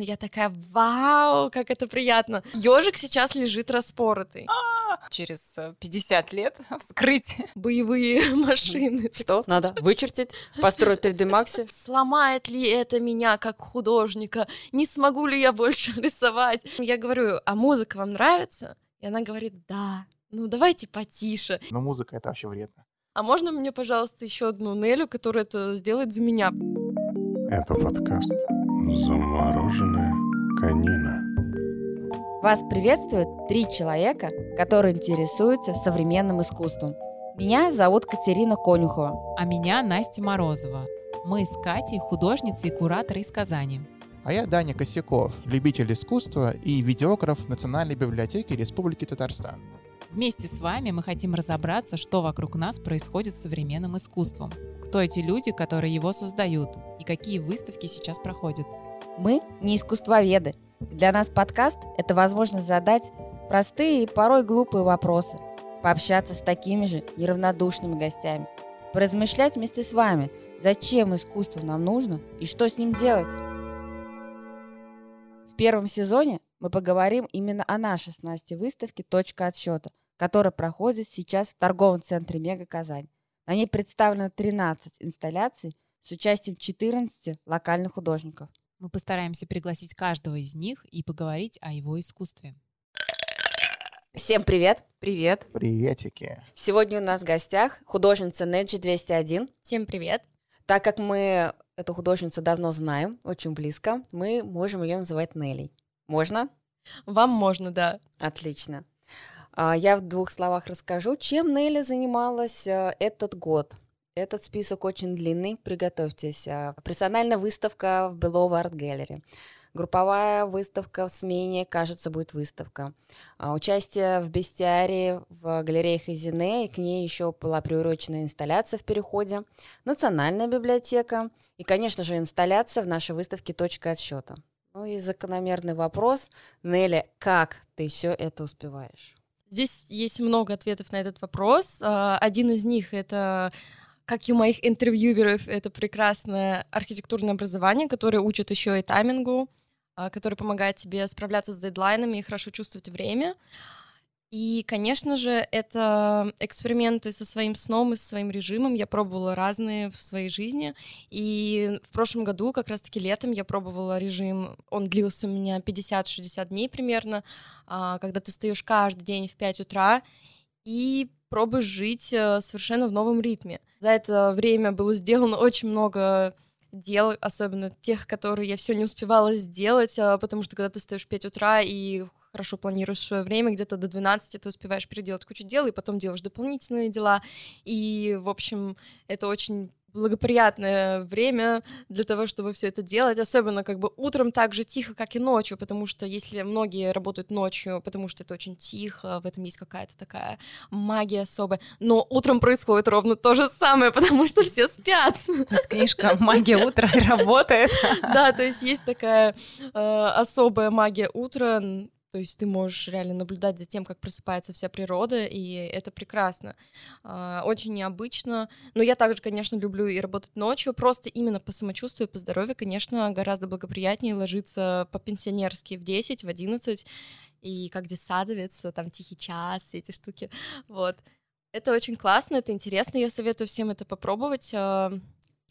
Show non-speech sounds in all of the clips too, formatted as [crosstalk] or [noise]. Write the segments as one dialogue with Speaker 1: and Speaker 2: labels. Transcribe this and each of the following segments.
Speaker 1: Я такая, вау, как это приятно. Ежик сейчас лежит распоротый.
Speaker 2: Через 50 э, лет [laughs] вскрыть. [laughs]
Speaker 1: Боевые [laughs] машины.
Speaker 3: Что надо? Вычертить? Построить 3D Max?
Speaker 1: Сломает ли это меня как художника? Не смогу ли я больше рисовать? Я говорю, а музыка вам нравится? И она говорит, да. Ну давайте потише.
Speaker 4: Но музыка это вообще вредно.
Speaker 1: А можно мне, пожалуйста, еще одну Нелю, которая это сделает за меня?
Speaker 5: Это подкаст Замороженная конина.
Speaker 3: Вас приветствуют три человека, которые интересуются современным искусством. Меня зовут Катерина Конюхова.
Speaker 2: А меня Настя Морозова. Мы с Катей художницы и кураторы из Казани.
Speaker 4: А я Даня Косяков, любитель искусства и видеограф Национальной библиотеки Республики Татарстан.
Speaker 2: Вместе с вами мы хотим разобраться, что вокруг нас происходит с современным искусством, кто эти люди, которые его создают, и какие выставки сейчас проходят.
Speaker 3: Мы не искусствоведы. Для нас подкаст – это возможность задать простые и порой глупые вопросы, пообщаться с такими же неравнодушными гостями, поразмышлять вместе с вами, зачем искусство нам нужно и что с ним делать. В первом сезоне мы поговорим именно о нашей с Настей выставке «Точка отсчета», которая проходит сейчас в торговом центре «Мега Казань». На ней представлено 13 инсталляций с участием 14 локальных художников.
Speaker 2: Мы постараемся пригласить каждого из них и поговорить о его искусстве.
Speaker 3: Всем привет!
Speaker 2: Привет!
Speaker 4: Приветики!
Speaker 3: Сегодня у нас в гостях художница Неджи 201.
Speaker 1: Всем привет!
Speaker 3: Так как мы эту художницу давно знаем, очень близко, мы можем ее называть Нелли. Можно?
Speaker 1: Вам можно, да.
Speaker 3: Отлично. А, я в двух словах расскажу, чем Нелли занималась э, этот год. Этот список очень длинный, приготовьтесь. А, персональная выставка в Белово Арт Gallery. Групповая выставка в смене, кажется, будет выставка. А, участие в бестиарии в галерее Хазине, и к ней еще была приурочена инсталляция в переходе. Национальная библиотека и, конечно же, инсталляция в нашей выставке «Точка отсчета». Ну и закономерный вопрос. Нелли, как ты все это успеваешь?
Speaker 1: Здесь есть много ответов на этот вопрос. А, один из них — это как и у моих интервьюеров, это прекрасное архитектурное образование, которое учит еще и таймингу, а, которое помогает тебе справляться с дедлайнами и хорошо чувствовать время. И, конечно же, это эксперименты со своим сном и со своим режимом. Я пробовала разные в своей жизни. И в прошлом году, как раз-таки летом, я пробовала режим, он длился у меня 50-60 дней примерно, а, когда ты встаешь каждый день в 5 утра и пробуешь жить э, совершенно в новом ритме. За это время было сделано очень много дел, особенно тех, которые я все не успевала сделать, а, потому что когда ты встаешь в 5 утра и хорошо планируешь свое время, где-то до 12 ты успеваешь переделать кучу дел, и потом делаешь дополнительные дела. И, в общем, это очень благоприятное время для того, чтобы все это делать, особенно как бы утром так же тихо, как и ночью, потому что если многие работают ночью, потому что это очень тихо, в этом есть какая-то такая магия особая, но утром происходит ровно то же самое, [laughs] потому что все спят.
Speaker 2: То есть книжка «Магия утра» работает.
Speaker 1: Да, то есть есть такая э, особая магия утра, то есть ты можешь реально наблюдать за тем, как просыпается вся природа, и это прекрасно. А, очень необычно. Но я также, конечно, люблю и работать ночью. Просто именно по самочувствию, по здоровью, конечно, гораздо благоприятнее ложиться по-пенсионерски в 10, в 11, и как детсадовец, там тихий час, эти штуки. Вот. Это очень классно, это интересно, я советую всем это попробовать. А,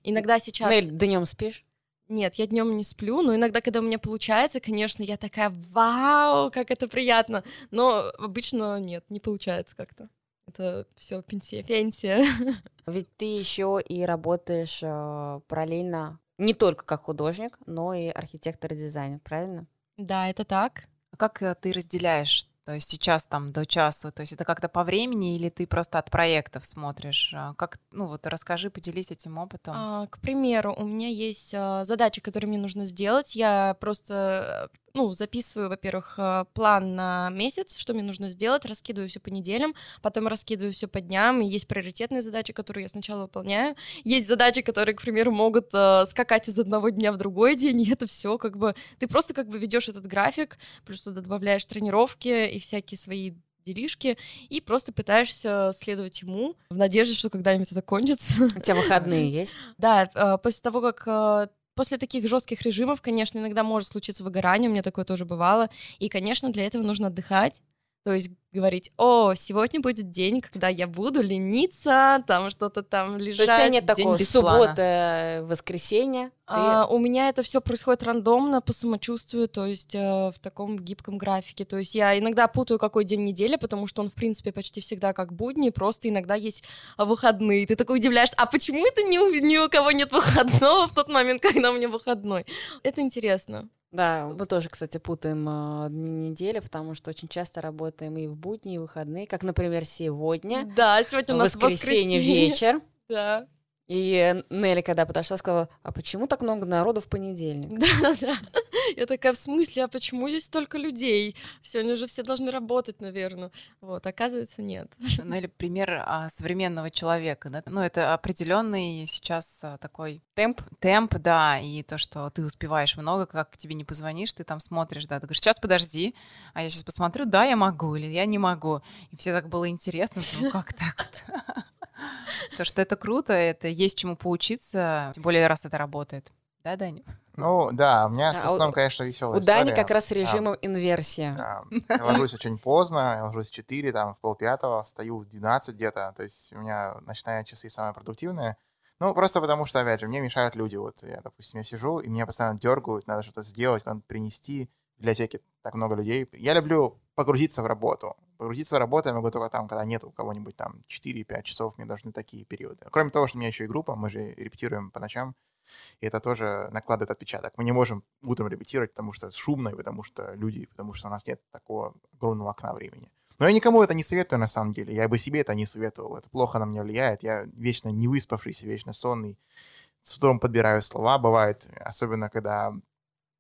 Speaker 1: иногда сейчас...
Speaker 3: Нель, днем спишь?
Speaker 1: Нет, я днем не сплю, но иногда, когда у меня получается, конечно, я такая, вау, как это приятно. Но обычно нет, не получается как-то. Это все пенсия, пенсия. [laughs]
Speaker 3: Ведь ты еще и работаешь э, параллельно не только как художник, но и архитектор и дизайнер, правильно?
Speaker 1: Да, это так.
Speaker 2: А как э, ты разделяешь то есть сейчас там до часу, то есть это как-то по времени или ты просто от проектов смотришь? А как, ну вот расскажи, поделись этим опытом.
Speaker 1: А, к примеру, у меня есть а, задачи, которые мне нужно сделать. Я просто ну, записываю, во-первых, э, план на месяц, что мне нужно сделать, раскидываю все по неделям, потом раскидываю все по дням. Есть приоритетные задачи, которые я сначала выполняю. Есть задачи, которые, к примеру, могут э, скакать из одного дня в другой день, [laughs] и это все как бы... Ты просто как бы ведешь этот график, плюс туда добавляешь тренировки и всякие свои делишки, и просто пытаешься следовать ему в надежде, что когда-нибудь это кончится.
Speaker 3: У тебя выходные [laughs] есть?
Speaker 1: Да, э, после того, как э, После таких жестких режимов, конечно, иногда может случиться выгорание, у меня такое тоже бывало. И, конечно, для этого нужно отдыхать. То есть говорить, о, сегодня будет день, когда я буду лениться, там что-то там лежать.
Speaker 3: То есть нет такого суббота, воскресенье.
Speaker 1: А, у меня это все происходит рандомно по самочувствию, то есть э, в таком гибком графике. То есть я иногда путаю, какой день недели, потому что он, в принципе, почти всегда как будни, просто иногда есть выходные. Ты такой удивляешься, а почему это ни у, ни у кого нет выходного в тот момент, [laughs] когда у меня выходной? Это интересно.
Speaker 3: Да, мы тоже, кстати, путаем э, недели, потому что очень часто работаем и в будни, и в выходные, как, например, сегодня,
Speaker 1: Да, сегодня у нас
Speaker 3: воскресенье
Speaker 1: воскресенье.
Speaker 3: вечер. [laughs]
Speaker 1: Да.
Speaker 3: И Нелли, когда подошла, сказала, а почему так много народу в понедельник? [laughs]
Speaker 1: Да, да. Я такая, в смысле, а почему здесь столько людей? Сегодня же все должны работать, наверное. Вот, оказывается, нет.
Speaker 2: Ну или пример а, современного человека. да. Ну это определенный сейчас а, такой
Speaker 3: Темп?
Speaker 2: темп, да, и то, что ты успеваешь много, как к тебе не позвонишь, ты там смотришь, да, ты говоришь, сейчас подожди, а я сейчас посмотрю, да, я могу или я не могу. И все так было интересно, ну как так вот? То, что это круто, это есть чему поучиться, тем более раз это работает. Да, Даня?
Speaker 4: Ну, да, у меня с
Speaker 3: А
Speaker 4: сном, конечно, веселая
Speaker 3: У Дани как раз с режимом инверсия.
Speaker 4: Да, [laughs] Я ложусь очень поздно, я ложусь в 4, там, в полпятого, встаю в 12 где-то. То есть у меня ночные часы самые продуктивные. Ну, просто потому что, опять же, мне мешают люди. Вот я, допустим, я сижу, и меня постоянно дергают, надо что-то сделать, куда-то принести. В библиотеке так много людей. Я люблю погрузиться в работу. Погрузиться в работу я могу только там, когда нет у кого-нибудь там 4-5 часов, мне должны такие периоды. Кроме того, что у меня еще и группа, мы же репетируем по ночам, и это тоже накладывает отпечаток. Мы не можем утром репетировать, потому что шумно, и потому что люди, потому что у нас нет такого огромного окна времени. Но я никому это не советую, на самом деле. Я бы себе это не советовал. Это плохо на меня влияет. Я вечно не выспавшийся, вечно сонный. С утром подбираю слова. Бывает, особенно когда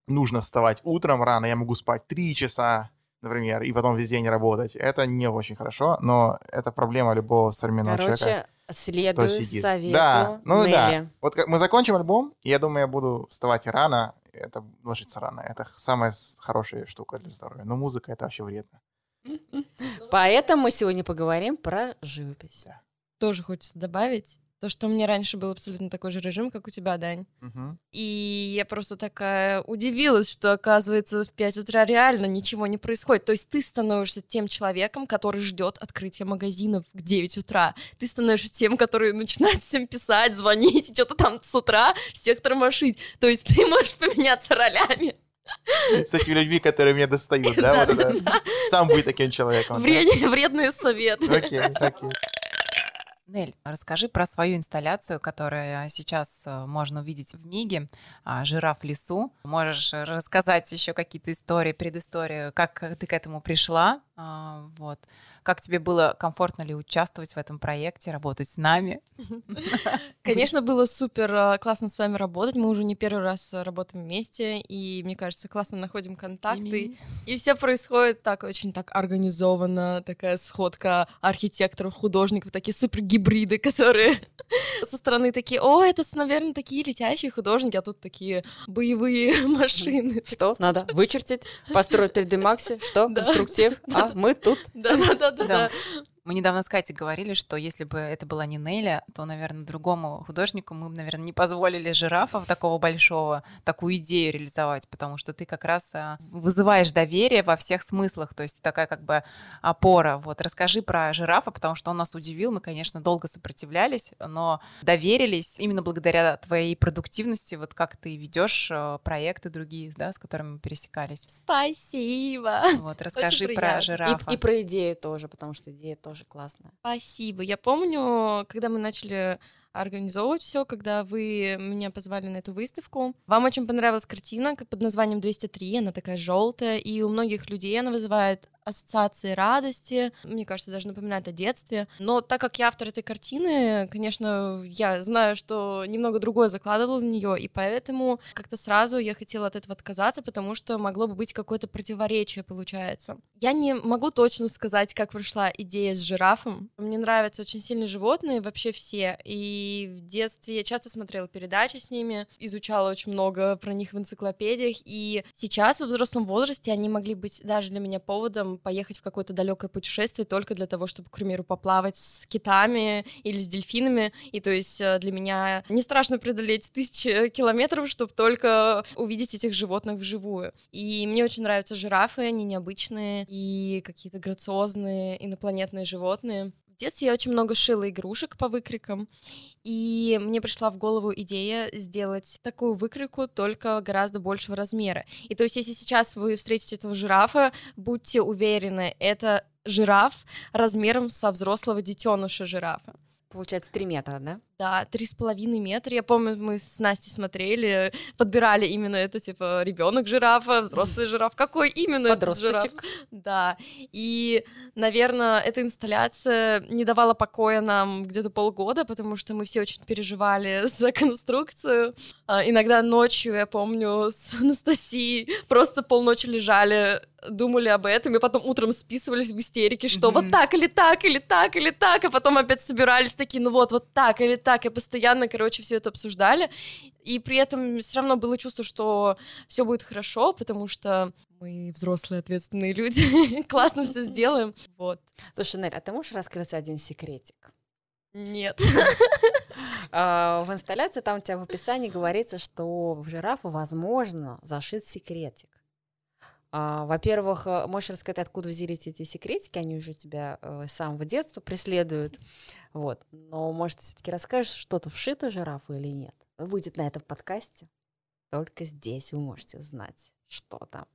Speaker 4: нужно вставать утром рано, я могу спать 3 часа, например, и потом весь день работать. Это не очень хорошо, но это проблема любого современного человека.
Speaker 3: Короче, следую
Speaker 4: сидит.
Speaker 3: совету
Speaker 4: Да, ну да.
Speaker 3: Нелли.
Speaker 4: Вот как мы закончим альбом, и я думаю, я буду вставать рано, это ложиться рано. Это самая хорошая штука для здоровья. Но музыка это вообще вредно.
Speaker 3: Поэтому мы сегодня поговорим про живопись.
Speaker 1: Тоже хочется добавить. То, что у меня раньше был абсолютно такой же режим, как у тебя, Дань.
Speaker 4: Мгм.
Speaker 1: И я просто такая удивилась, что, оказывается, в 5 утра реально ничего не происходит. То есть ты становишься тем человеком, который ждет открытия магазинов в 9 утра. Ты становишься тем, который начинает всем писать, звонить, что-то там с утра всех тормошить. То есть ты можешь поменяться ролями.
Speaker 4: С этими людьми, которые меня достают, да? [laughs] Вот это. Сам будь таким человеком. да?
Speaker 1: Вред- Вредные советы.
Speaker 4: Окей, окей.
Speaker 2: Нель, расскажи про свою инсталляцию, которая сейчас э, можно увидеть в Миге а, «Жираф в лесу». Можешь э, рассказать еще какие-то истории, предыстории, как ты к этому пришла, а, вот. Как тебе было, комфортно ли участвовать в этом проекте, работать с нами? [laughs]
Speaker 1: Конечно, было супер э, классно с вами работать. Мы уже не первый раз э, работаем вместе, и мне кажется, классно находим контакты. И все происходит так очень так организованно, такая сходка архитекторов, художников, такие супер гибриды, [laughs] которые [laughs] со стороны такие, о, это, наверное, такие летящие художники, а тут такие боевые машины.
Speaker 3: Что? Надо вычертить, построить 3D Max, что? Конструктив, а мы тут.
Speaker 1: Да-да-да-да.
Speaker 2: Да. Мы недавно с Катей говорили, что если бы это была не Неля, то, наверное, другому художнику мы бы, наверное, не позволили жирафа такого большого, такую идею реализовать, потому что ты как раз а, вызываешь доверие во всех смыслах, то есть такая как бы опора. Вот расскажи про жирафа, потому что он нас удивил, мы, конечно, долго сопротивлялись, но доверились именно благодаря твоей продуктивности, вот как ты ведешь э, проекты другие, да, с которыми мы пересекались.
Speaker 1: Спасибо.
Speaker 2: Вот расскажи про жирафа.
Speaker 3: И, и про идею тоже, потому что идея тоже классная.
Speaker 1: Спасибо. Я помню, когда мы начали организовывать все, когда вы меня позвали на эту выставку. Вам очень понравилась картина под названием 203, она такая желтая, и у многих людей она вызывает ассоциации радости, мне кажется, даже напоминает о детстве. Но так как я автор этой картины, конечно, я знаю, что немного другое закладывала в нее, и поэтому как-то сразу я хотела от этого отказаться, потому что могло бы быть какое-то противоречие, получается. Я не могу точно сказать, как прошла идея с жирафом. Мне нравятся очень сильно животные, вообще все. И в детстве я часто смотрела передачи с ними, изучала очень много про них в энциклопедиях. И сейчас, во взрослом возрасте, они могли быть даже для меня поводом поехать в какое-то далекое путешествие только для того, чтобы, к примеру, поплавать с китами или с дельфинами. И то есть э, для меня не страшно преодолеть тысячи километров, чтобы только увидеть этих животных вживую. И мне очень нравятся жирафы, они необычные и какие-то грациозные инопланетные животные. В детстве я очень много шила игрушек по выкрикам, и мне пришла в голову идея сделать такую выкройку, только гораздо большего размера. И то есть, если сейчас вы встретите этого жирафа, будьте уверены, это жираф размером со взрослого детеныша жирафа.
Speaker 3: Получается, 3 метра, да?
Speaker 1: Да, три с половиной метра. Я помню, мы с Настей смотрели, подбирали именно это, типа, ребенок жирафа, взрослый жираф. Какой именно этот жираф? Да. И, наверное, эта инсталляция не давала покоя нам где-то полгода, потому что мы все очень переживали [laughs] за конструкцию. А, иногда ночью, я помню, с Анастасией просто полночи лежали думали об этом, и потом утром списывались в истерике, что mm-hmm. вот так или так, или так, или так, а потом опять собирались такие, ну вот, вот так или так, и постоянно, короче, все это обсуждали. И при этом все равно было чувство, что все будет хорошо, потому что мы взрослые, ответственные люди, [laughs] классно все сделаем. Вот.
Speaker 3: Слушай, Нель, а ты можешь раскрыть один секретик?
Speaker 1: Нет. [laughs]
Speaker 3: А, в инсталляции там у тебя в описании говорится, что в жирафа, возможно, зашит секретик. А, во-первых, э, можешь рассказать, откуда взялись эти секретики, они уже тебя э, с самого детства преследуют, вот. Но, может, ты все-таки расскажешь, что-то вшито жирафу или нет? Будет на этом подкасте. Только здесь вы можете узнать, что там.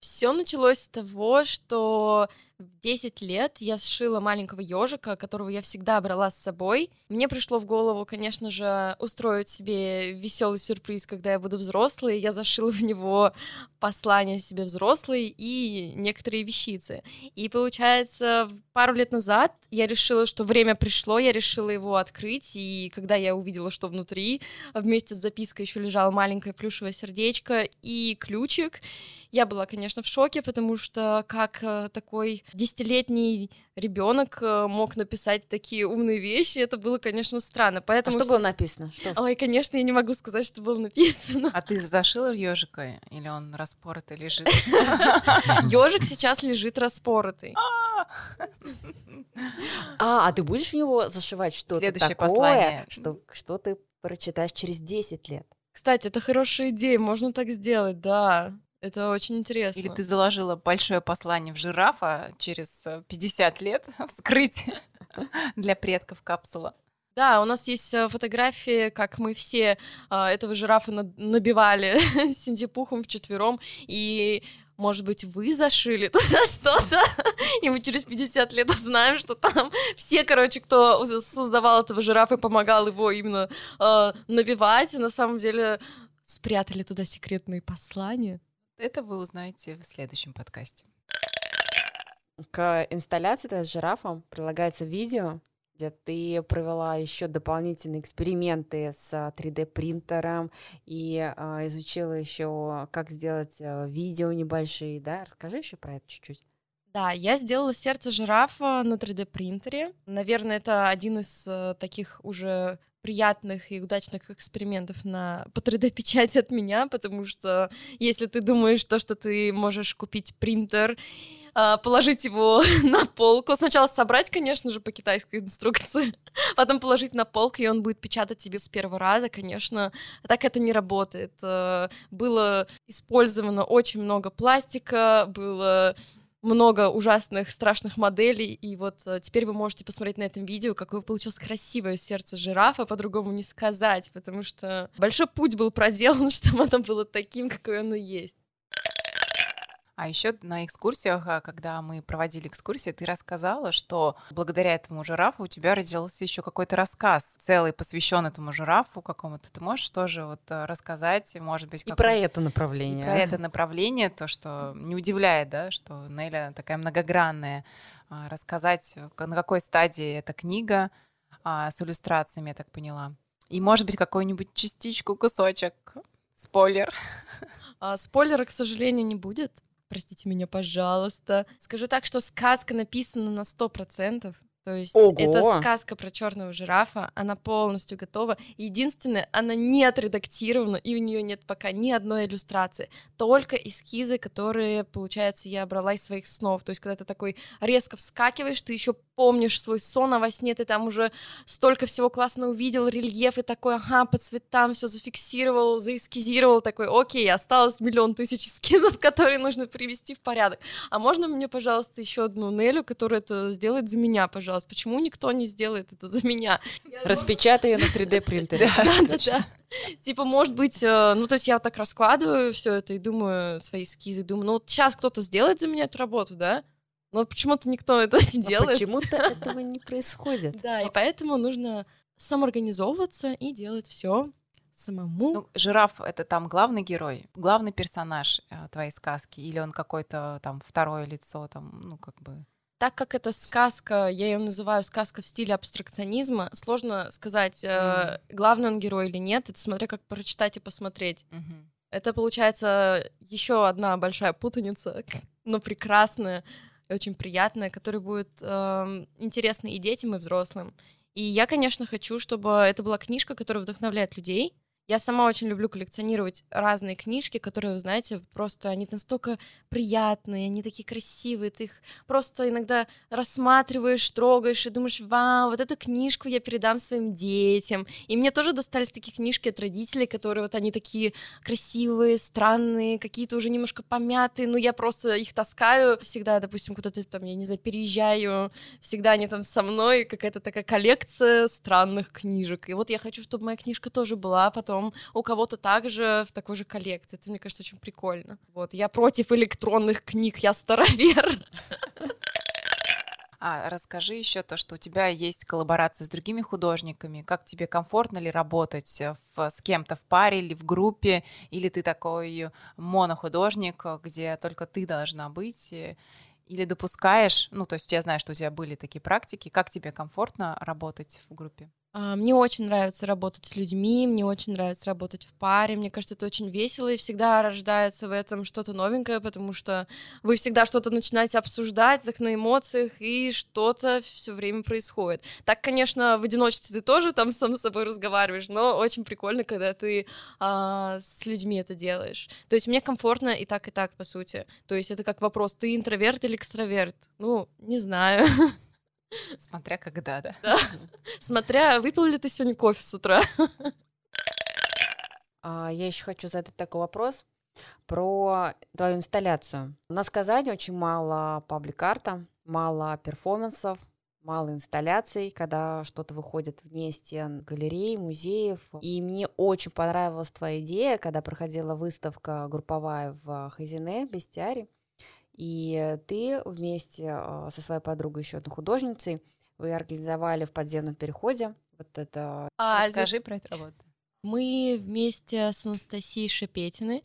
Speaker 1: Все началось с того, что в 10 лет я сшила маленького ежика, которого я всегда брала с собой. Мне пришло в голову, конечно же, устроить себе веселый сюрприз, когда я буду взрослой. Я зашила в него послание себе взрослой и некоторые вещицы. И получается, пару лет назад я решила, что время пришло, я решила его открыть, и когда я увидела, что внутри, вместе с запиской еще лежало маленькое плюшевое сердечко и ключик, я была, конечно, в шоке, потому что как э, такой десятилетний ребенок э, мог написать такие умные вещи, это было, конечно, странно. Поэтому...
Speaker 3: А что было написано? Что?
Speaker 1: Ой, конечно, я не могу сказать, что было написано.
Speaker 2: А ты зашила ежика или он распоротый лежит? [laughs]
Speaker 1: Ежик сейчас лежит распоротый.
Speaker 3: А, а ты будешь в него зашивать что-то
Speaker 2: Следующее
Speaker 3: такое,
Speaker 2: послание.
Speaker 3: что, что ты прочитаешь через 10 лет?
Speaker 1: Кстати, это хорошая идея, можно так сделать, да. Это очень интересно.
Speaker 2: Или ты заложила большое послание в жирафа через 50 лет [laughs] вскрыть [laughs] для предков капсула?
Speaker 1: Да, у нас есть э, фотографии, как мы все а, этого жирафа набивали [laughs] синтепухом вчетвером, и может быть, вы зашили туда что-то, и мы через 50 лет узнаем, что там все, короче, кто создавал этого жирафа и помогал его именно э, набивать, на самом деле спрятали туда секретные послания.
Speaker 2: Это вы узнаете в следующем подкасте.
Speaker 3: К инсталляции с жирафом прилагается видео, где ты провела еще дополнительные эксперименты с 3D принтером и э, изучила еще, как сделать э, видео небольшие, да? Расскажи еще про это чуть-чуть.
Speaker 1: Да, я сделала сердце жирафа на 3D принтере. Наверное, это один из э, таких уже приятных и удачных экспериментов на по 3D-печати от меня, потому что если ты думаешь то, что ты можешь купить принтер, а, положить его [laughs] на полку. Сначала собрать, конечно же, по китайской инструкции, [laughs] потом положить на полку, и он будет печатать тебе с первого раза, конечно. Так это не работает. Э, было использовано очень много пластика, было много ужасных, страшных моделей, и вот э, теперь вы можете посмотреть на этом видео, какое получилось красивое сердце жирафа, по-другому не сказать, потому что большой путь был [laughs] проделан, чтобы оно было таким, какое оно есть.
Speaker 2: А еще на экскурсиях, а, когда мы проводили экскурсии, ты рассказала, что благодаря этому жирафу у тебя родился еще какой-то рассказ, целый посвящен этому жирафу какому-то. Ты можешь тоже вот э, рассказать, может быть,
Speaker 3: и про это направление.
Speaker 2: И про это направление, то, что не удивляет, да, что Неля такая многогранная. А, рассказать, на какой стадии эта книга а, с иллюстрациями, я так поняла. И, может быть, какую-нибудь частичку, кусочек. Спойлер.
Speaker 1: А, спойлера, к сожалению, не будет простите меня, пожалуйста. Скажу так, что сказка написана на сто процентов. То есть
Speaker 3: Ого!
Speaker 1: это сказка про черного жирафа, она полностью готова. Единственное, она не отредактирована, и у нее нет пока ни одной иллюстрации, только эскизы, которые, получается, я брала из своих снов. То есть, когда ты такой резко вскакиваешь, ты еще помнишь свой сон, а во сне ты там уже столько всего классно увидел, рельеф и такой, ага, по цветам все зафиксировал, заэскизировал, такой, окей, осталось миллион тысяч эскизов, [laughs] которые нужно привести в порядок. А можно мне, пожалуйста, еще одну Нелю, которая это сделает за меня, пожалуйста? Почему никто не сделает это за меня?
Speaker 3: Распечатай ее на 3D принтере. [laughs]
Speaker 1: Да-да-да. Типа, может быть, э, ну, то есть я вот так раскладываю все это и думаю, свои эскизы, думаю, ну, вот сейчас кто-то сделает за меня эту работу, да? Но почему-то никто это не
Speaker 3: Но
Speaker 1: делает.
Speaker 3: почему-то этого не [laughs] происходит.
Speaker 1: Да, и поэтому нужно самоорганизовываться и делать все самому.
Speaker 2: Ну, жираф это там главный герой, главный персонаж э, твоей сказки, или он какой-то там второе лицо, там, ну, как бы.
Speaker 1: так как это сказка, я ее называю сказка в стиле абстракционизма, сложно сказать, э, главный он герой или нет, это смотря как прочитать и посмотреть.
Speaker 2: Мгм.
Speaker 1: Это получается еще одна большая путаница, [laughs] но прекрасная и очень приятная, которая будет эм, интересна и детям, и взрослым. И я, конечно, хочу, чтобы это была книжка, которая вдохновляет людей. Я сама очень люблю коллекционировать разные книжки, которые, вы знаете, просто они настолько приятные, они такие красивые, ты их просто иногда рассматриваешь, трогаешь и думаешь, вау, вот эту книжку я передам своим детям. И мне тоже достались такие книжки от родителей, которые вот они такие красивые, странные, какие-то уже немножко помятые, но я просто их таскаю всегда, допустим, куда-то там, я не знаю, переезжаю, всегда они там со мной, какая-то такая коллекция странных книжек. И вот я хочу, чтобы моя книжка тоже была потом у кого-то также в такой же коллекции. Это, мне кажется, очень прикольно. Вот, я против электронных книг, я старовер. [laughs]
Speaker 2: А расскажи еще то, что у тебя есть коллаборация с другими художниками. Как тебе комфортно ли работать э, в- с кем-то в паре или в группе, или ты такой монохудожник, где только ты должна быть, э, или допускаешь, ну, то есть я знаю, что у тебя были такие практики, как тебе комфортно работать в группе?
Speaker 1: А, Мне очень нравится работать с людьми, мне очень нравится работать в паре. Мне кажется, это очень весело, и всегда рождается в этом что-то новенькое, потому что вы всегда что-то начинаете обсуждать так на эмоциях, и что-то все время происходит. Так, конечно, в одиночестве ты тоже там сам с собой разговариваешь, но очень прикольно, когда ты а, с людьми это делаешь. То есть мне комфортно и так, и так, по сути. То есть это как вопрос, ты интроверт или экстраверт? Ну, не знаю. [laughs]
Speaker 2: Смотря когда, да?
Speaker 1: Смотря, выпил ли ты сегодня кофе с утра.
Speaker 3: А, Я еще хочу задать такой вопрос про твою инсталляцию. У нас в Казани очень мало паблик-арта, мало перформансов, мало инсталляций, когда что-то выходит вне стен галерей, музеев. И мне очень понравилась твоя идея, когда проходила выставка групповая в Хазине, Бестиаре. И ты вместе а, со своей подругой, еще одной художницей, вы организовали в подземном переходе вот это
Speaker 1: А,
Speaker 2: Расскажи
Speaker 1: здесь
Speaker 2: про эту работу.
Speaker 1: Мы вместе с Анастасией Шепетиной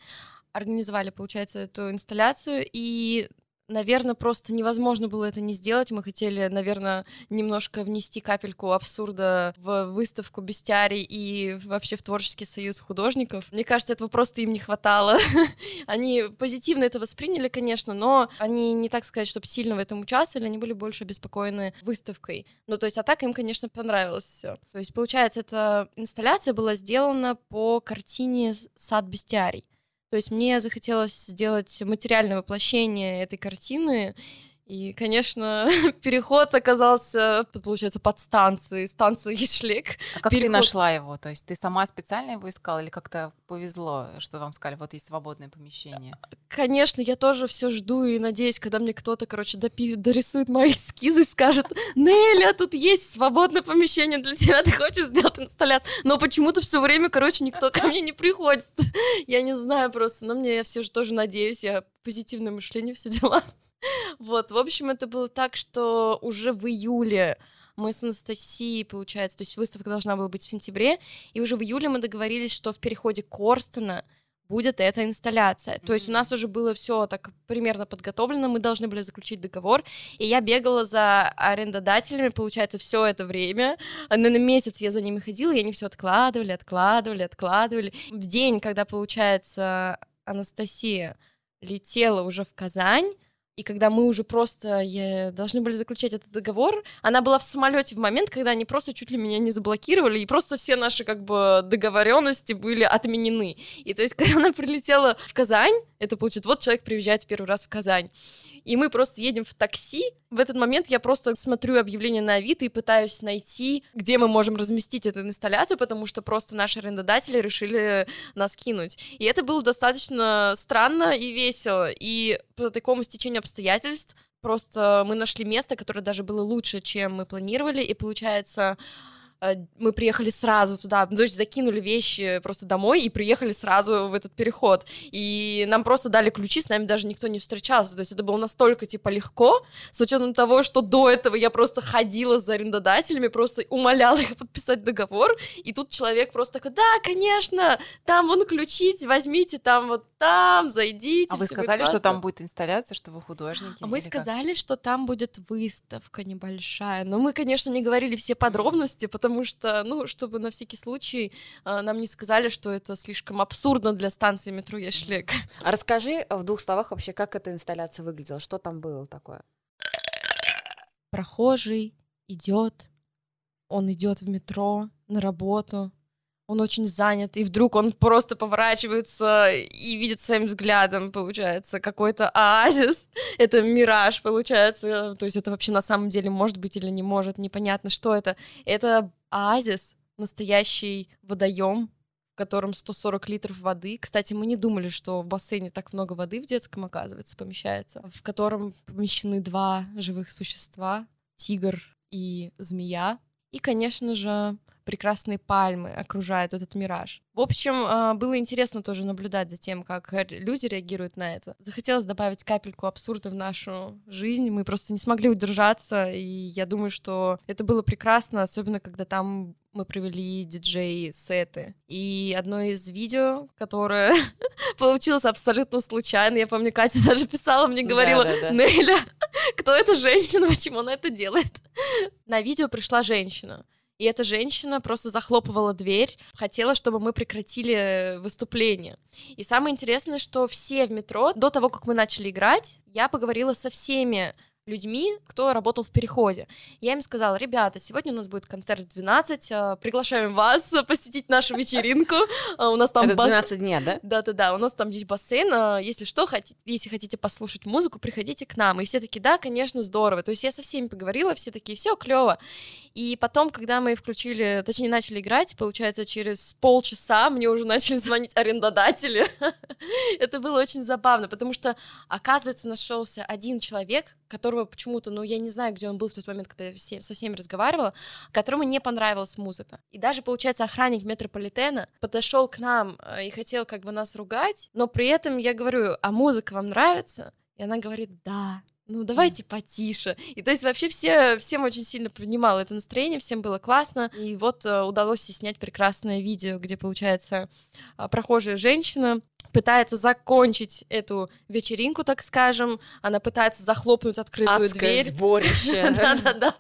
Speaker 1: организовали, получается, эту инсталляцию, и, наверное, просто невозможно было это не сделать. Мы хотели, наверное, немножко внести капельку абсурда в выставку Бестиарий и вообще в творческий союз художников. Мне кажется, этого просто им не хватало. [laughs] Они позитивно это восприняли, конечно, но они не так сказать, чтобы сильно в этом участвовали, они были больше обеспокоены выставкой. Ну, то есть, а так им, конечно, понравилось все. То есть, получается, эта инсталляция была сделана по картине «Сад бестиарий». То есть мне захотелось сделать материальное воплощение этой картины, и, конечно, [laughs] переход оказался, получается, под станцией, станция Ешлик.
Speaker 2: А как ты
Speaker 1: Переход.
Speaker 2: нашла его? То есть ты сама специально его искала или как-то повезло, что вам сказали, вот есть свободное помещение?
Speaker 1: Конечно, я тоже все жду и надеюсь, когда мне кто-то, короче, допи- дорисует мои эскизы и скажет, Неля, тут есть свободное помещение для тебя, ты хочешь сделать инсталляцию? Но почему-то все время, короче, никто ко мне не приходит. [laughs] Я не знаю просто, но мне я все же тоже надеюсь, я позитивное мышление, все дела. [laughs] Вот, в общем, это было так, что уже в июле мы с Анастасией, получается, то есть выставка должна была быть в сентябре, и уже в июле мы договорились, что в переходе Корстена будет эта инсталляция. То есть у нас уже было все так примерно подготовлено, мы должны были заключить договор, и я бегала за арендодателями, получается, все это время. На, на месяц я за ними ходила, и они все откладывали, откладывали, откладывали. В день, когда, получается, Анастасия летела уже в Казань, И когда мы уже просто должны были заключать этот договор, она была в самолете в момент, когда они просто чуть ли меня не заблокировали, и просто все наши как бы договоренности были отменены. И то есть, [laughs] когда она прилетела в Казань, это получится, вот человек приезжает первый раз в Казань, и мы просто едем в такси. В этот момент я просто смотрю объявление на Авито и пытаюсь найти, где мы можем разместить эту инсталляцию, потому что просто наши арендодатели решили нас кинуть. И это было достаточно странно и весело. И по такому стечению обстоятельств просто мы нашли место, которое даже было лучше, чем мы планировали, и получается мы приехали сразу туда, то есть закинули вещи просто домой и приехали сразу в этот переход. И нам просто дали ключи, с нами даже никто не встречался. То есть это было настолько, типа, легко, с учетом того, что до этого я просто ходила за арендодателями, просто умоляла их подписать договор, и тут человек просто такой, да, конечно, там вон ключи, возьмите, там вот там, зайдите.
Speaker 2: А вы сказали, что там будет инсталляция, что вы художники?
Speaker 1: А мы сказали, как? что там будет выставка небольшая. Но мы, конечно, не говорили все подробности, потому потому что, ну, чтобы на всякий случай э, нам не сказали, что это слишком абсурдно для станции метро Яшлек.
Speaker 3: А расскажи в двух словах вообще, как эта инсталляция выглядела, что там было такое?
Speaker 1: Прохожий идет, он идет в метро на работу, он очень занят, и вдруг он просто поворачивается и видит своим взглядом, получается, какой-то оазис, [laughs] это мираж, получается, то есть это вообще на самом деле может быть или не может, непонятно, что это. Это оазис, настоящий водоем, в котором 140 литров воды. Кстати, мы не думали, что в бассейне так много воды в детском, оказывается, помещается. В котором помещены два живых существа, тигр и змея. И, конечно же, прекрасные пальмы окружают этот мираж. В общем, а, было интересно тоже наблюдать за тем, как люди реагируют на это. Захотелось добавить капельку абсурда в нашу жизнь. Мы просто не смогли удержаться, и я думаю, что это было прекрасно, особенно когда там мы провели диджей-сеты. И одно из видео, которое [laughs] получилось абсолютно случайно, я помню, Катя [laughs] даже писала мне, говорила, да, да, да. Неля, [laughs] кто эта женщина, почему она это делает? На видео пришла женщина. И эта женщина просто захлопывала дверь, хотела, чтобы мы прекратили выступление. И самое интересное, что все в метро, до того, как мы начали играть, я поговорила со всеми людьми, кто работал в переходе. Я им сказала, ребята, сегодня у нас будет концерт в 12, а, приглашаем вас [laughs] посетить нашу вечеринку. А, у нас там...
Speaker 3: Это 12 дня, да?
Speaker 1: Да-да-да, у нас там есть бассейн, а, если что, если хотите послушать музыку, приходите к нам. И все таки да, конечно, здорово. То есть я со всеми поговорила, все такие, все клево. И потом, когда мы включили, точнее, начали играть, получается, через полчаса мне уже начали [laughs] звонить арендодатели. [laughs] Это было очень забавно, потому что, оказывается, нашелся один человек, которого почему-то, ну, я не знаю, где он был в тот момент, когда я все, со всеми разговаривала, которому не понравилась музыка. И даже, получается, охранник метрополитена подошел к нам э, и хотел как бы нас ругать, но при этом я говорю, а музыка вам нравится? И она говорит, да ну давайте потише. И то есть вообще все, всем очень сильно поднимало это настроение, всем было классно. И вот э, удалось снять прекрасное видео, где, получается, э, прохожая женщина пытается закончить эту вечеринку, так скажем. Она пытается захлопнуть открытую
Speaker 3: Адское
Speaker 1: дверь.
Speaker 3: сборище. [laughs]
Speaker 1: Да-да-да.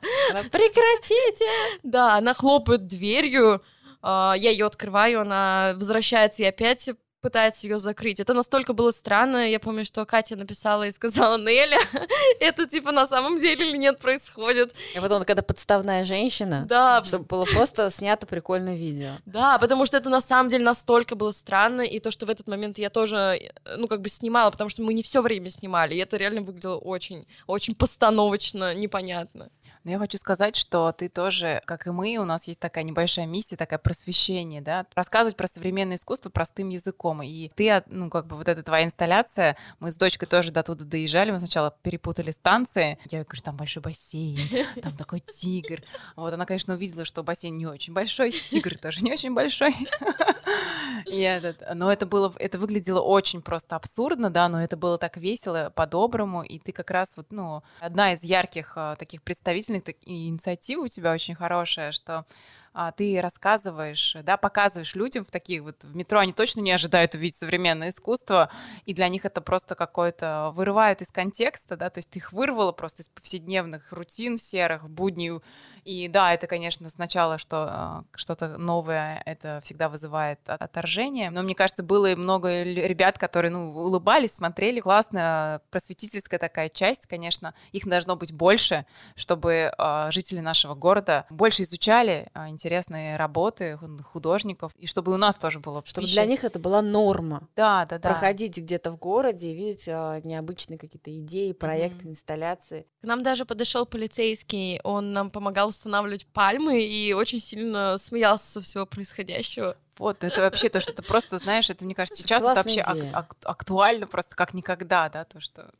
Speaker 3: Прекратите!
Speaker 1: Да, она хлопает дверью, а, я ее открываю, она возвращается и опять пытается ее закрыть. Это настолько было странно. Я помню, что Катя написала и сказала, Неля, [laughs] это типа на самом деле или нет происходит.
Speaker 3: И потом, когда подставная женщина,
Speaker 1: да.
Speaker 3: чтобы было просто снято прикольное видео.
Speaker 1: Да, потому что это на самом деле настолько было странно, и то, что в этот момент я тоже, ну, как бы снимала, потому что мы не все время снимали, и это реально выглядело очень, очень постановочно, непонятно.
Speaker 2: Но я хочу сказать, что ты тоже, как и мы, у нас есть такая небольшая миссия, такое просвещение, да, рассказывать про современное искусство простым языком. И ты, ну, как бы вот эта твоя инсталляция, мы с дочкой тоже до туда доезжали, мы сначала перепутали станции. Я говорю, там большой бассейн, [laughs] там такой тигр. Вот она, конечно, увидела, что бассейн не очень большой, тигр тоже не очень большой. [laughs] И этот, но это было, это выглядело очень просто абсурдно, да, но это было так весело, по-доброму, и ты как раз вот, ну, одна из ярких а, таких представителей инициатива у тебя очень хорошая, что а, ты рассказываешь, да, показываешь людям в таких вот в метро, они точно не ожидают увидеть современное искусство, и для них это просто какое-то вырывают из контекста, да, то есть ты их вырвало просто из повседневных рутин серых, будней, и да, это, конечно, сначала, что а, что-то новое, это всегда вызывает отторжение, но мне кажется, было и много ребят, которые, ну, улыбались, смотрели, классно, просветительская такая часть, конечно, их должно быть больше, чтобы э, жители нашего города больше изучали э, интересные работы художников, и чтобы у нас тоже было
Speaker 3: Чтобы для них это была норма.
Speaker 2: Да, да, да.
Speaker 3: Проходить где-то в городе и видеть э, необычные какие-то идеи, проекты, mm-hmm. инсталляции.
Speaker 1: К нам даже подошел полицейский, он нам помогал устанавливать пальмы и очень сильно смеялся со всего происходящего.
Speaker 2: Вот, это вообще то, что ты просто знаешь, это, мне кажется, сейчас это вообще ак- ак- актуально просто как никогда, да, то, что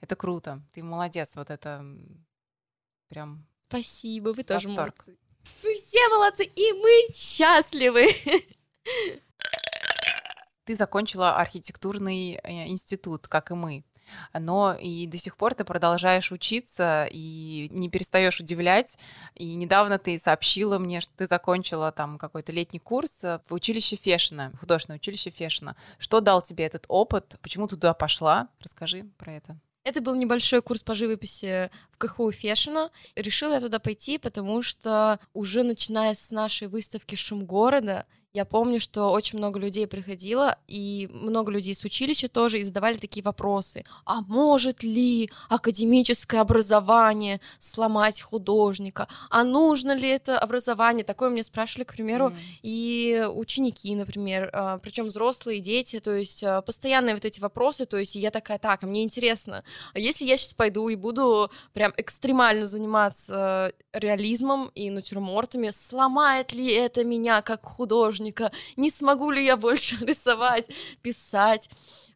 Speaker 2: это круто. Ты молодец, вот это прям...
Speaker 1: Спасибо, вы тоже молодцы. Вы все молодцы, и мы счастливы.
Speaker 2: Ты закончила архитектурный э, институт, как и мы но и до сих пор ты продолжаешь учиться и не перестаешь удивлять. И недавно ты сообщила мне, что ты закончила там какой-то летний курс в училище Фешина, художественное училище Фешина. Что дал тебе этот опыт? Почему ты туда пошла? Расскажи про это.
Speaker 1: Это был небольшой курс по живописи в КХУ Фешина. Решила я туда пойти, потому что уже начиная с нашей выставки «Шум города», я помню, что очень много людей приходило, и много людей с училища тоже, и задавали такие вопросы. А может ли академическое образование сломать художника? А нужно ли это образование? Такое мне спрашивали, к примеру, mm. и ученики, например, а, причем взрослые, дети, то есть а, постоянные вот эти вопросы, то есть я такая, так, а мне интересно, а если я сейчас пойду и буду прям экстремально заниматься реализмом и натюрмортами, сломает ли это меня как художник? Художника, не смогу ли я больше [laughs] рисовать, писать.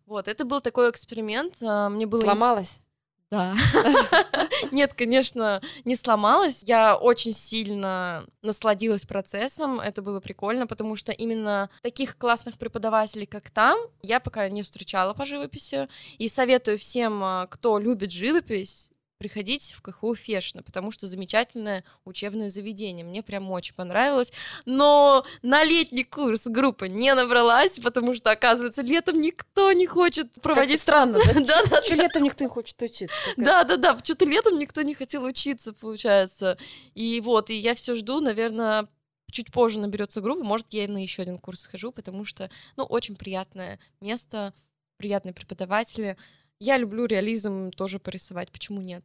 Speaker 1: Вот, это был такой эксперимент. А, мне было...
Speaker 3: Сломалось?
Speaker 1: Да. [laughs] Нет, конечно, не сломалась. Я очень сильно насладилась процессом. Это было прикольно, потому что именно таких классных преподавателей, как там, я пока не встречала по живописи. И советую всем, а, кто любит живопись, приходить в КХУ Фешна, потому что замечательное учебное заведение. Мне прям очень понравилось. Но на летний курс группа не набралась, потому что, оказывается, летом никто не хочет проводить...
Speaker 3: Как странно, да? [laughs] Да. Что летом никто не хочет учиться?
Speaker 1: Да, да, да. Что-то летом никто не хотел учиться, получается. И вот, и я все жду, наверное, чуть позже наберется группа, может, я на еще один курс схожу, потому что, ну, очень приятное место, приятные преподаватели. Я люблю реализм тоже порисовать, почему нет?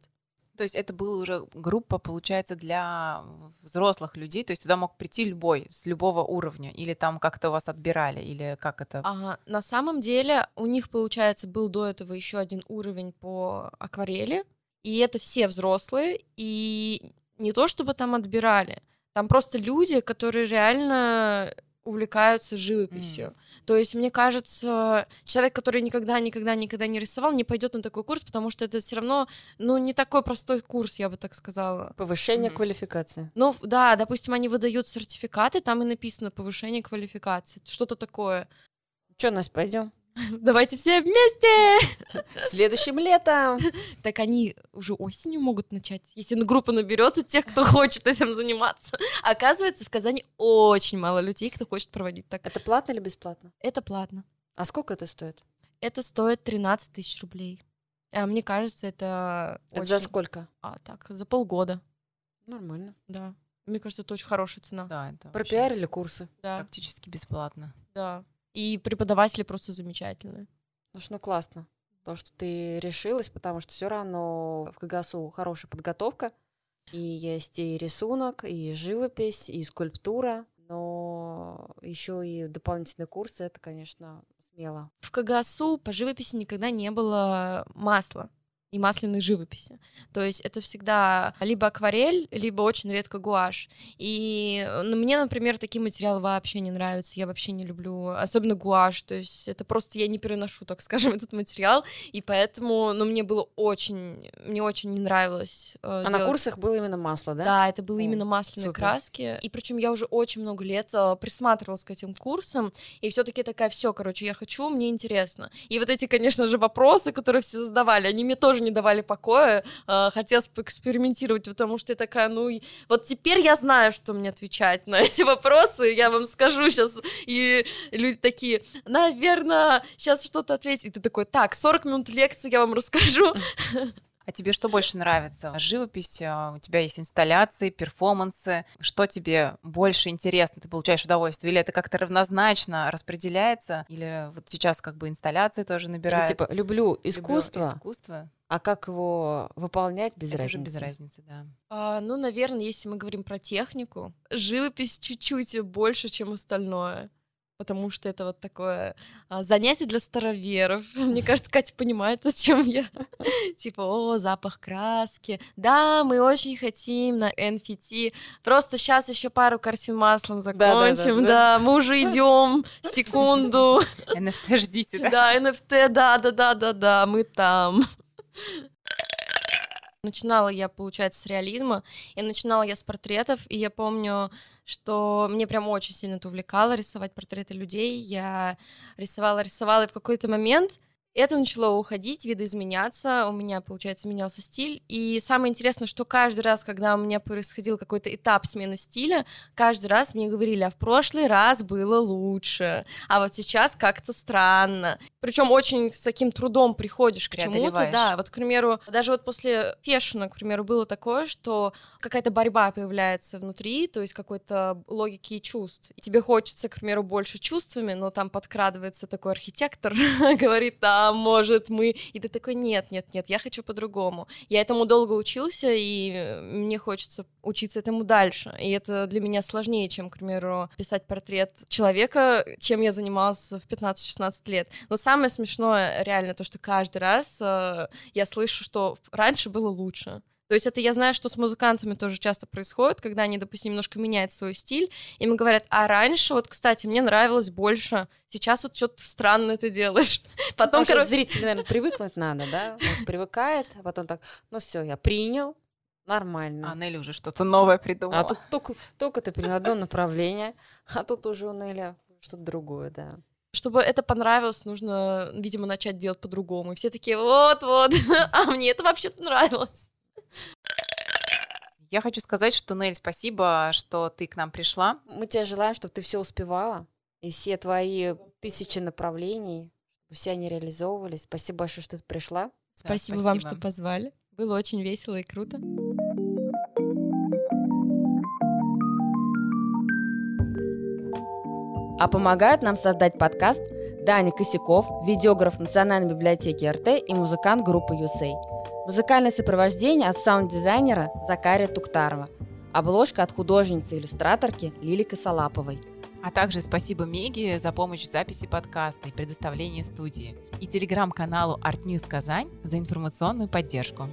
Speaker 2: То есть это была уже группа, получается, для взрослых людей, то есть туда мог прийти любой, с любого уровня, или там как-то вас отбирали, или как это?
Speaker 1: Ага, на самом деле у них, получается, был до этого еще один уровень по акварели, и это все взрослые, и не то чтобы там отбирали, там просто люди, которые реально увлекаются живописью. Mm. То есть, мне кажется, человек, который никогда, никогда, никогда не рисовал, не пойдет на такой курс, потому что это все равно, ну, не такой простой курс, я бы так сказала.
Speaker 3: Повышение mm. квалификации.
Speaker 1: Ну, да, допустим, они выдают сертификаты, там и написано повышение квалификации, что-то такое.
Speaker 3: Что, Настя, пойдем? [laughs]
Speaker 1: Давайте все вместе! [laughs]
Speaker 3: Следующим летом! [laughs]
Speaker 1: Так они уже осенью могут начать, если на группа наберется тех, кто хочет этим заниматься. Оказывается, в Казани очень мало людей, кто хочет проводить так.
Speaker 3: Это платно или бесплатно?
Speaker 1: Это платно.
Speaker 3: А сколько это стоит?
Speaker 1: Это стоит 13 тысяч рублей. А мне кажется, это...
Speaker 3: Это очень... за сколько?
Speaker 1: А, так, за полгода.
Speaker 3: Нормально.
Speaker 1: Да. Мне кажется, это очень хорошая цена.
Speaker 2: Да, это
Speaker 3: Пропиарили курсы?
Speaker 1: Да.
Speaker 2: Практически бесплатно.
Speaker 1: Да. И преподаватели просто замечательные.
Speaker 3: Ну что, ну классно. То, что ты решилась, потому что все равно в КГСУ хорошая подготовка. И есть и рисунок, и живопись, и скульптура, но еще и дополнительные курсы, это, конечно, смело.
Speaker 1: В КГСУ по живописи никогда не было масла и масляной живописи. То есть это всегда либо акварель, либо очень редко гуашь. И ну, мне, например, такие материалы вообще не нравятся. Я вообще не люблю, особенно гуашь. То есть это просто я не переношу, так скажем, [laughs] этот материал. И поэтому, ну, мне было очень, мне очень не нравилось.
Speaker 3: Э, а делать... на курсах было именно масло, да?
Speaker 1: Да, это было О, именно масляные супер. краски. И причем я уже очень много лет э, присматривалась к этим курсам. И все-таки такая, все, короче, я хочу, мне интересно. И вот эти, конечно же, вопросы, которые все задавали, они мне тоже тоже не давали покоя. Э, хотелось поэкспериментировать, потому что я такая, ну, вот теперь я знаю, что мне отвечать на [laughs] эти вопросы, я вам скажу сейчас. И люди такие, наверное, сейчас что-то ответить. И ты такой, так, 40 минут лекции я вам расскажу. [laughs]
Speaker 2: А тебе что больше нравится? Живопись, а, у тебя есть инсталляции, перформансы. Что тебе больше интересно? Ты получаешь удовольствие? Или это как-то равнозначно распределяется? Или вот сейчас как бы инсталляции тоже набирают?
Speaker 3: Или, типа, люблю искусство,
Speaker 2: Люблю искусство.
Speaker 3: а как его выполнять без
Speaker 2: это
Speaker 3: разницы.
Speaker 2: уже без разницы, да.
Speaker 1: А, ну, наверное, если мы говорим про технику, живопись чуть-чуть больше, чем остальное. Потому что это вот такое а, занятие для староверов. [laughs] Мне кажется, Катя понимает, о чем я. [laughs] Типа, о, запах краски. Да, мы очень хотим на NFT. Просто сейчас еще пару картин маслом закончим.
Speaker 3: да.
Speaker 1: Да, мы уже идем. Секунду. [laughs]
Speaker 2: NFT ждите, да?
Speaker 1: Да, NFT, да, да, да, да, да, мы там. Начинала я, получается, с реализма, и начинала я с портретов, и я помню, что мне прям очень сильно это увлекало рисовать портреты людей. Я рисовала, рисовала, и в какой-то момент это начало уходить, видоизменяться, у меня, получается, менялся стиль. И самое интересное, что каждый раз, когда у меня происходил какой-то этап смены стиля, каждый раз мне говорили, а в прошлый раз было лучше, а вот сейчас как-то странно. Причем очень с таким трудом приходишь к чему-то, да. Вот, к примеру, даже вот после фешена, к примеру, было такое, что какая-то борьба появляется внутри, то есть какой-то логики и чувств. Тебе хочется, к примеру, больше чувствами, но там подкрадывается такой архитектор, [laughs] говорит, а может мы... И ты такой, нет, нет, нет, я хочу по-другому. Я этому долго учился, и э, мне хочется учиться этому дальше. И это для меня сложнее, чем, к примеру, писать портрет человека, чем я занималась в 15-16 лет. Но самое смешное реально то, что каждый раз э, я слышу, что раньше было лучше. То есть это я знаю, что с музыкантами тоже часто происходит, когда они, допустим, немножко меняют свой стиль, им говорят, а раньше, вот, кстати, мне нравилось больше, сейчас вот что-то странно ты делаешь. [laughs] Потом,
Speaker 3: Потому что
Speaker 1: короче,
Speaker 3: зрителю, наверное, [laughs] привыкнуть надо, да? Он привыкает, а потом так, ну все, я принял, нормально.
Speaker 2: А Нелли уже что-то новое придумала.
Speaker 3: А тут только, только ты принял одно направление, а тут уже у Неля что-то другое, да.
Speaker 1: Чтобы это понравилось, нужно, видимо, начать делать по-другому. И все такие, вот-вот, [laughs] а мне это вообще-то нравилось.
Speaker 2: Я хочу сказать, что, Нель, спасибо, что ты к нам пришла.
Speaker 3: Мы тебе желаем, чтобы ты все успевала, и все твои тысячи направлений, чтобы все они реализовывались. Спасибо большое, что ты пришла.
Speaker 2: Да,
Speaker 1: Спасибо вам, что позвали. Было очень весело и круто.
Speaker 3: А помогают нам создать подкаст Даня Косяков, видеограф Национальной библиотеки РТ и музыкант группы «Юсей». Музыкальное сопровождение от саунд-дизайнера Закария Туктарова. Обложка от художницы-иллюстраторки Лили Косолаповой.
Speaker 2: А также спасибо Меге за помощь в записи подкаста и предоставлении студии. И телеграм-каналу Art News Казань за информационную поддержку.